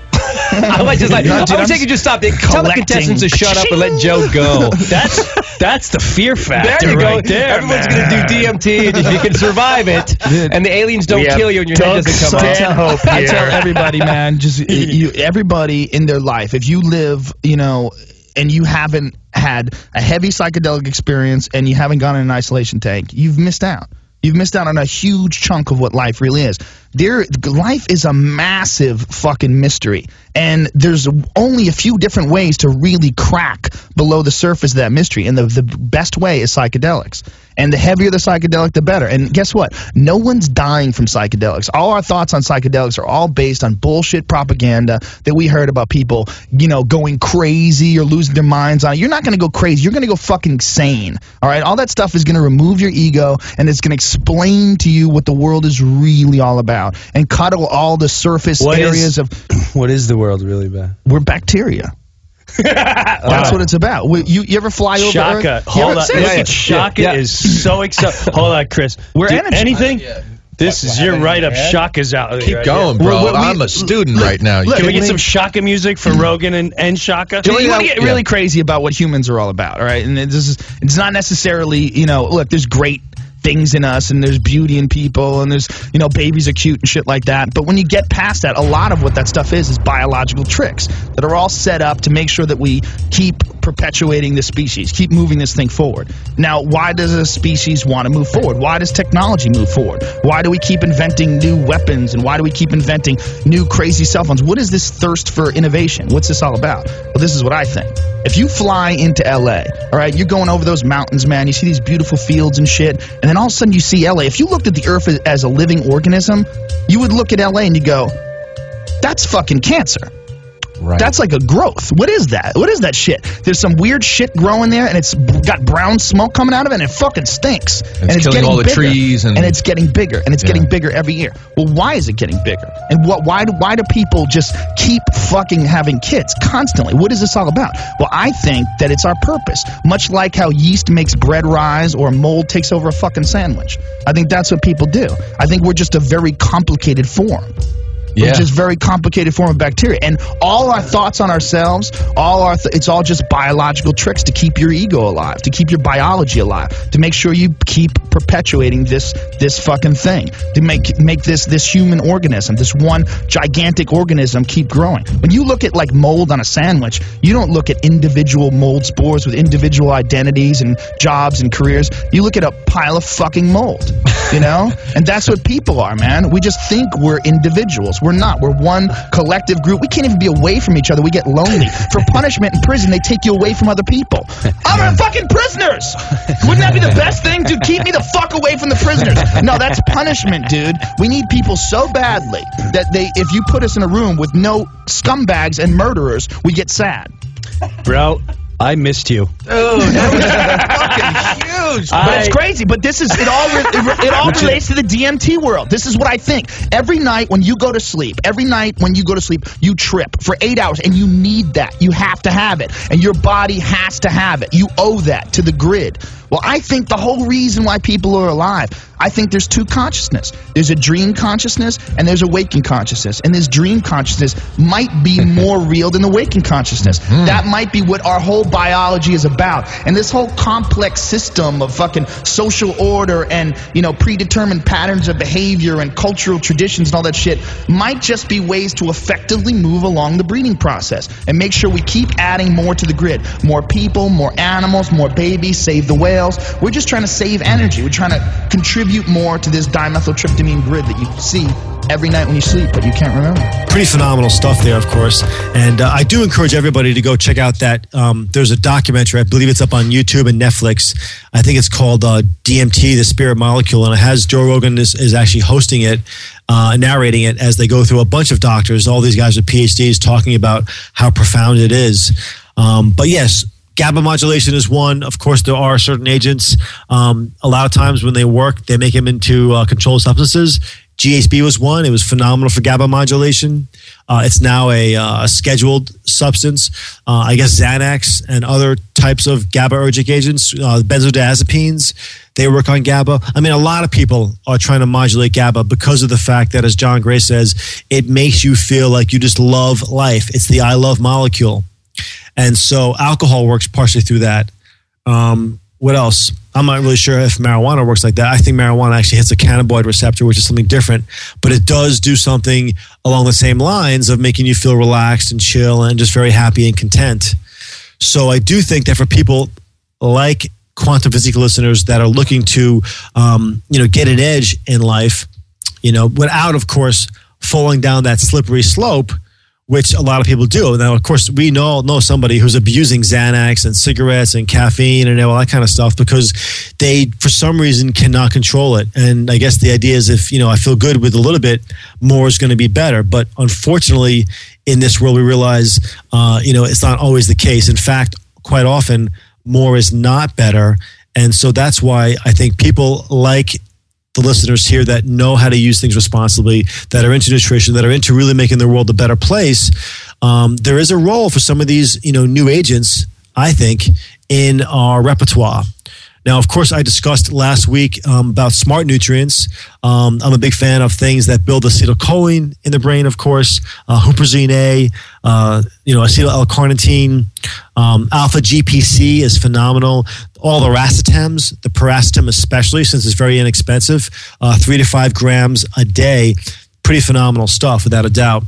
I might just like. No, I dude, wish I'm they could just stop. They, tell the contestants to shut up and let Joe go. that's that's the fear There factor you go. right there. Everyone's man. gonna do DMT, and if you can survive it, and the aliens don't We kill you, and your head doesn't come off. I here. tell everybody, man, just you, everybody in their life, if you live, you know, and you haven't had a heavy psychedelic experience and you haven't gone in an isolation tank, you've missed out. You've missed out on a huge chunk of what life really is. There, life is a massive fucking mystery, and there's only a few different ways to really crack below the surface of that mystery. And the the best way is psychedelics. And the heavier the psychedelic, the better. And guess what? No one's dying from psychedelics. All our thoughts on psychedelics are all based on bullshit propaganda that we heard about people, you know, going crazy or losing their minds on. it. You're not going to go crazy. You're going to go fucking sane. All right. All that stuff is going to remove your ego and it's going to explain to you what the world is really all about and cuddle all the surface What is- areas of. What is the world really bad. We're bacteria. That's what it's about. We- You, you ever fly over Shaka, Earth? Hold ever- on. seriously? Look, Shaka Yeah. is so excited. Hold on, Chris. We're Do energy. anything. This is your write up. Shaka's out. Keep right going, here. bro. Well, we- I'm a student look, right now. look, Can we get we- some Shaka music for hmm. Rogan and, and Shaka? Do You, want to get Yeah. really crazy about what humans are all about, all right? And this is it's not necessarily, you know, look, there's great things in us and there's beauty in people and there's, you know, babies are cute and shit like that. But when you get past that, a lot of what that stuff is is biological tricks that are all set up to make sure that we keep perpetuating the species, keep moving this thing forward. Now, why does a species want to move forward? Why does technology move forward? Why do we keep inventing new weapons and why do we keep inventing new crazy cell phones? What is this thirst for innovation? What's this all about? Well, this is what I think. If you fly into LA, all right, you're going over those mountains, man. You see these beautiful fields and shit, and then all of a sudden you see LA. If you looked at the Earth as a living organism, you would look at LA and you go, "That's fucking cancer." Right. That's like a growth. What is that? What is that shit? There's some weird shit growing there, and it's got brown smoke coming out of it, and it fucking stinks. and it's killing getting all the bigger, trees and- it's getting bigger, and it's Yeah. getting bigger every year. Well, why is it getting bigger? And what? Why do why do people just keep fucking having kids constantly? What is this all about? Well, I think that it's our purpose. Much like how yeast makes bread rise or mold takes over a fucking sandwich. I think that's what people do. I think we're just a very complicated form Yeah. which is very complicated form of bacteria. And all our thoughts on ourselves, all our th- it's all just biological tricks to keep your ego alive, to keep your biology alive, to make sure you keep perpetuating this this fucking thing, to make make this this human organism, this one gigantic organism keep growing. When you look at like mold on a sandwich, you don't look at individual mold spores with individual identities and jobs and careers. You look at a pile of fucking mold, you know? and that's what people are, man. We just think we're individuals. We're not. We're one collective group. We can't even be away from each other. We get lonely. For punishment in prison, they take you away from other people. I'm fucking prisoners. Wouldn't that be the best thing, dude? Keep me the fuck away from the prisoners. No, that's punishment, dude. We need people so badly that they, if you put us in a room with no scumbags and murderers, we get sad. Bro, I missed you. Oh, huge. But it's crazy. But this is it all. It, it all relates to the DMT world. This is what I think. Every night when you go to sleep, every night when you go to sleep, you trip for eight hours, and you need that. You have to have it, and your body has to have it. You owe that to the grid. Well, I think the whole reason why people are alive, I think there's two consciousness. There's a dream consciousness and there's a waking consciousness. And this dream consciousness might be more real than the waking consciousness. Hmm. That might be what our whole biology is about. And this whole complex system of fucking social order and, you know, predetermined patterns of behavior and cultural traditions and all that shit might just be ways to effectively move along the breeding process and make sure we keep adding more to the grid. More people, more animals, more babies, save the whales. We're just trying to save energy. We're trying to contribute more to this dimethyltryptamine grid that you see every night when you sleep, but you can't remember. pretty phenomenal stuff there, of course. And uh, I do encourage everybody to go check out that. Um, there's a documentary, I believe it's up on YouTube and Netflix. I think it's called uh, DMT, the Spirit Molecule, and it has Joe Rogan is, is actually hosting it, uh, narrating it as they go through a bunch of doctors. All these guys with PhDs talking about how profound it is. Um, but yes. GABA modulation is one. Of course, there are certain agents. Um, a lot of times when they work, they make them into uh, controlled substances. GHB was one. It was phenomenal for GABA modulation. Uh, it's now a, uh, scheduled substance. Uh, I guess Xanax and other types of GABAergic agents, uh, benzodiazepines, they work on GABA. I mean, a lot of people are trying to modulate GABA because of the fact that, as John Gray says, it makes you feel like you just love life. It's the I love molecule. And so alcohol works partially through that. Um, what else? I'm not really sure if marijuana works like that. I think marijuana actually hits a cannabinoid receptor, which is something different, but it does do something along the same lines of making you feel relaxed and chill and just very happy and content. So I do think that for people like quantum physique listeners that are looking to, um, you know, get an edge in life, you know, without, of course, falling down that slippery slope which a lot of people do. Now, of course, we know know somebody who's abusing Xanax and cigarettes and caffeine and all that kind of stuff because they, for some reason, cannot control it. And I guess the idea is if you know I feel good with a little bit, more is going to be better. But unfortunately, in this world, we realize uh, you know it's not always the case. In fact, quite often, more is not better. And so that's why I think people like the listeners here that know how to use things responsibly, that are into nutrition, that are into really making the world a better place. Um, there is a role for some of these, you know, new agents. I think in our repertoire. Now, of course, I discussed last week um, about smart nutrients. Um, I'm a big fan of things that build acetylcholine in the brain, of course, uh, huperzine A, uh, you know, acetyl L-carnitine, um, alpha GPC is phenomenal. All the racetams, the piracetam especially, since it's very inexpensive, uh, three to five grams a day, pretty phenomenal stuff, without a doubt.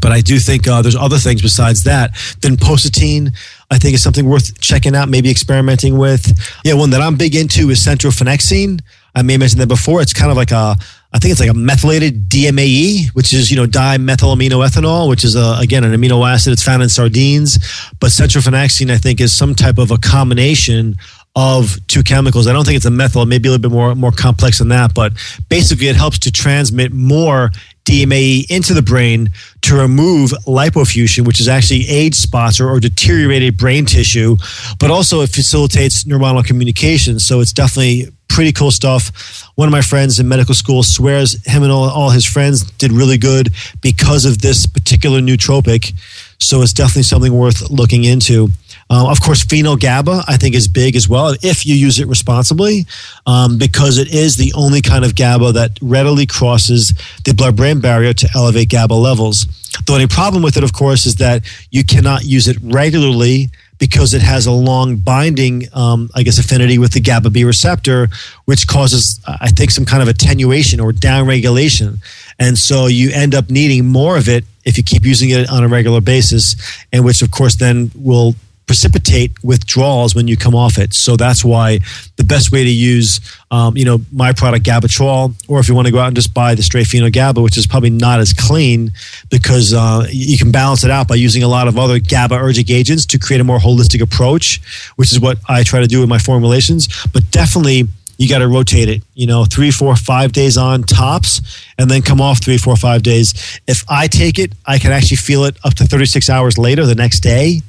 But I do think uh, there's other things besides that. Vinpocetine, I think, is something worth checking out, maybe experimenting with. Yeah, one that I'm big into is centrophenoxine. I may have mentioned that before. It's kind of like a I think it's like a methylated DMAE, which is you know dimethylaminoethanol, which is a, again an amino acid. It's found in sardines, but centrophenoxine I think is some type of a combination of two chemicals. I don't think it's a methyl, maybe a little bit more more complex than that, but basically it helps to transmit more DMAE into the brain to remove lipofuscin, which is actually age spots or, or, deteriorated brain tissue, but also it facilitates neuronal communication. So it's definitely pretty cool stuff. One of my friends in medical school swears him and all, all his friends did really good because of this particular nootropic. So it's definitely something worth looking into. Uh, of course, phenyl GABA, I think, is big as well if you use it responsibly, um, because it is the only kind of GABA that readily crosses the blood brain barrier to elevate GABA levels. The only problem with it, of course, is that you cannot use it regularly because it has a long binding, um, I guess, affinity with the GABA B receptor, which causes, I think, some kind of attenuation or downregulation. And so you end up needing more of it if you keep using it on a regular basis, and which, of course, then will precipitate withdrawals when you come off it. So that's why the best way to use, um, you know, my product Gabatrol, or if you want to go out and just buy the straight phenyl GABA, which is probably not as clean because uh, you can balance it out by using a lot of other GABAergic agents to create a more holistic approach, which is what I try to do with my formulations. But definitely you got to rotate it, you know, three, four, five days on tops, and then come off three, four, five days. If I take it, I can actually feel it up to 36 hours later the next day.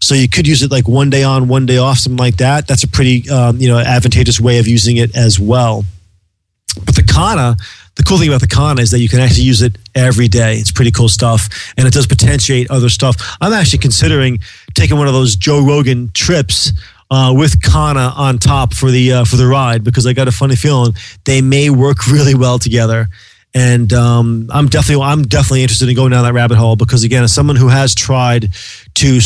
So you could use it like one day on, one day off, something like that. That's a pretty um, you know advantageous way of using it as well. But the Kanna, the cool thing about the Kanna is that you can actually use it every day. It's pretty cool stuff, and it does potentiate other stuff. I'm actually considering taking one of those Joe Rogan trips uh, with Kanna on top for the uh, for the ride because I got a funny feeling they may work really well together. And um, I'm definitely I'm definitely interested in going down that rabbit hole because again, as someone who has tried to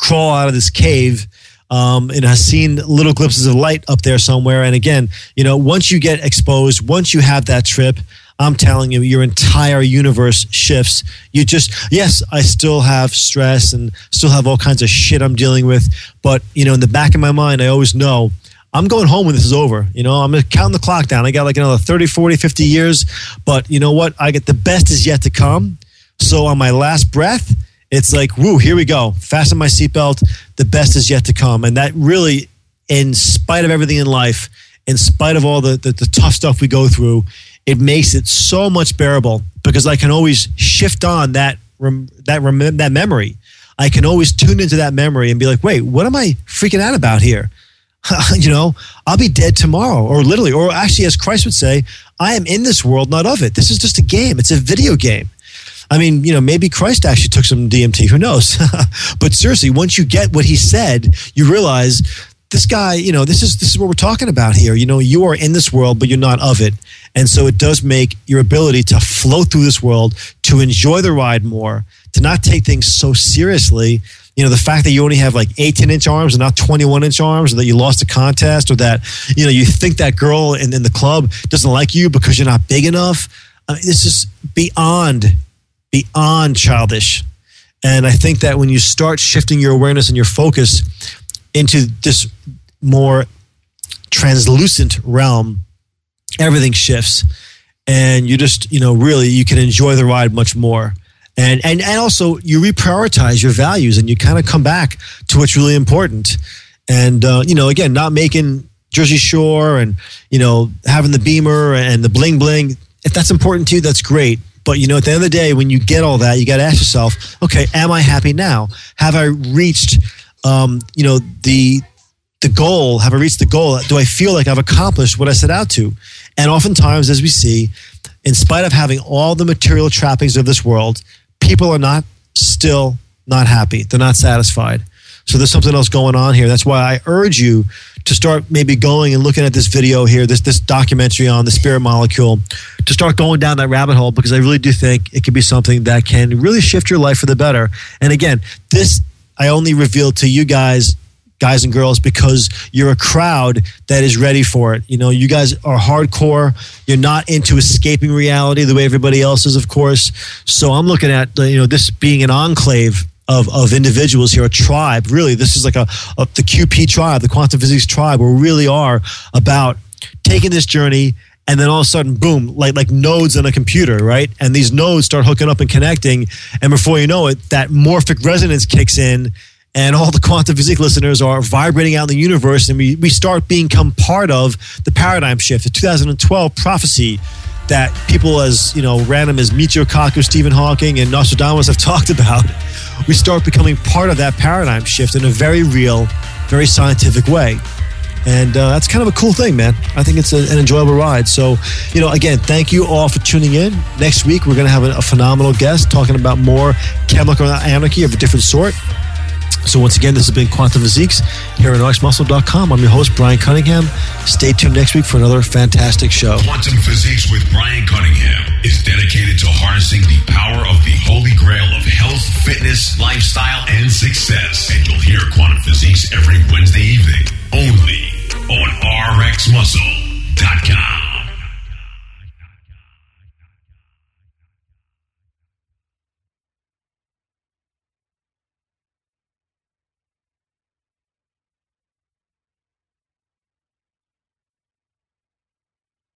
crawl out of this cave um, and has seen little glimpses of light up there somewhere. And again, you know, once you get exposed, once you have that trip, I'm telling you, your entire universe shifts. You just, yes, I still have stress and still have all kinds of shit I'm dealing with. But, you know, in the back of my mind, I always know I'm going home when this is over. You know, I'm counting the clock down. I got like another 30, 40, 50 years. But you know what? I get the best is yet to come. So on my last breath, it's like, woo, here we go. Fasten my seatbelt. The best is yet to come. And that really, in spite of everything in life, in spite of all the, the, the tough stuff we go through, it makes it so much bearable because I can always shift on that rem, that rem, that memory. I can always tune into that memory and be like, wait, what am I freaking out about here? you know, I'll be dead tomorrow, or literally, or actually, as Christ would say, I am in this world, not of it. This is just a game. It's a video game. I mean, you know, maybe Christ actually took some DMT. Who knows? but seriously, once you get what he said, you realize this guy, you know, this is this is what we're talking about here. You know, you are in this world, but you're not of it. And so it does make your ability to flow through this world, to enjoy the ride more, to not take things so seriously. You know, the fact that you only have like 18 inch arms and not 21 inch arms, or that you lost a contest, or that, you know, you think that girl in, in the club doesn't like you because you're not big enough. I mean, this is beyond beyond childish. And I think that when you start shifting your awareness and your focus into this more translucent realm, everything shifts. And you just, you know, really you can enjoy the ride much more. And and, and also you reprioritize your values and you kind of come back to what's really important. And uh, you know, again, not making Jersey Shore and you know having the Beamer and the bling bling. If that's important to you, that's great. But you know, at the end of the day, when you get all that, you got to ask yourself, okay, am I happy now? Have I reached, um, you know, the the goal? Have I reached the goal? Do I feel like I've accomplished what I set out to? And oftentimes, as we see, in spite of having all the material trappings of this world, people are not still not happy. They're not satisfied. So there's something else going on here. That's why I urge you to start maybe going and looking at this video here, this this documentary on the spirit molecule, to start going down that rabbit hole because I really do think it could be something that can really shift your life for the better. And again, this I only reveal to you guys guys and girls because you're a crowd that is ready for it. You know, you guys are hardcore. You're not into escaping reality the way everybody else is, of course. So I'm looking at you know this being an enclave of, of individuals here, a tribe. Really, this is like a, a the QP tribe, the quantum physiques tribe, where we really are about taking this journey and then all of a sudden, boom, like like nodes on a computer, right? And these nodes start hooking up and connecting, and before you know it, that morphic resonance kicks in, and all the quantum physiques listeners are vibrating out in the universe, and we we start become part of the paradigm shift, the 2012 prophecy that people as you know random as Michio Kaku, Stephen Hawking, and Nostradamus have talked about. We start becoming part of that paradigm shift in a very real, very scientific way. And uh, that's kind of a cool thing, man. I think it's a, an enjoyable ride. So, you know, again, thank you all for tuning in. Next week, we're going to have a, a phenomenal guest talking about more chemical anarchy of a different sort. So once again, this has been Quantum Physiques here on RxMuscle.com. I'm your host, Brian Cunningham. Stay tuned next week for another fantastic show. Quantum Physiques with Brian Cunningham is dedicated to harnessing the power of the holy grail of health, fitness, lifestyle, and success. And you'll hear Quantum Physiques every Wednesday evening only on RxMuscle.com.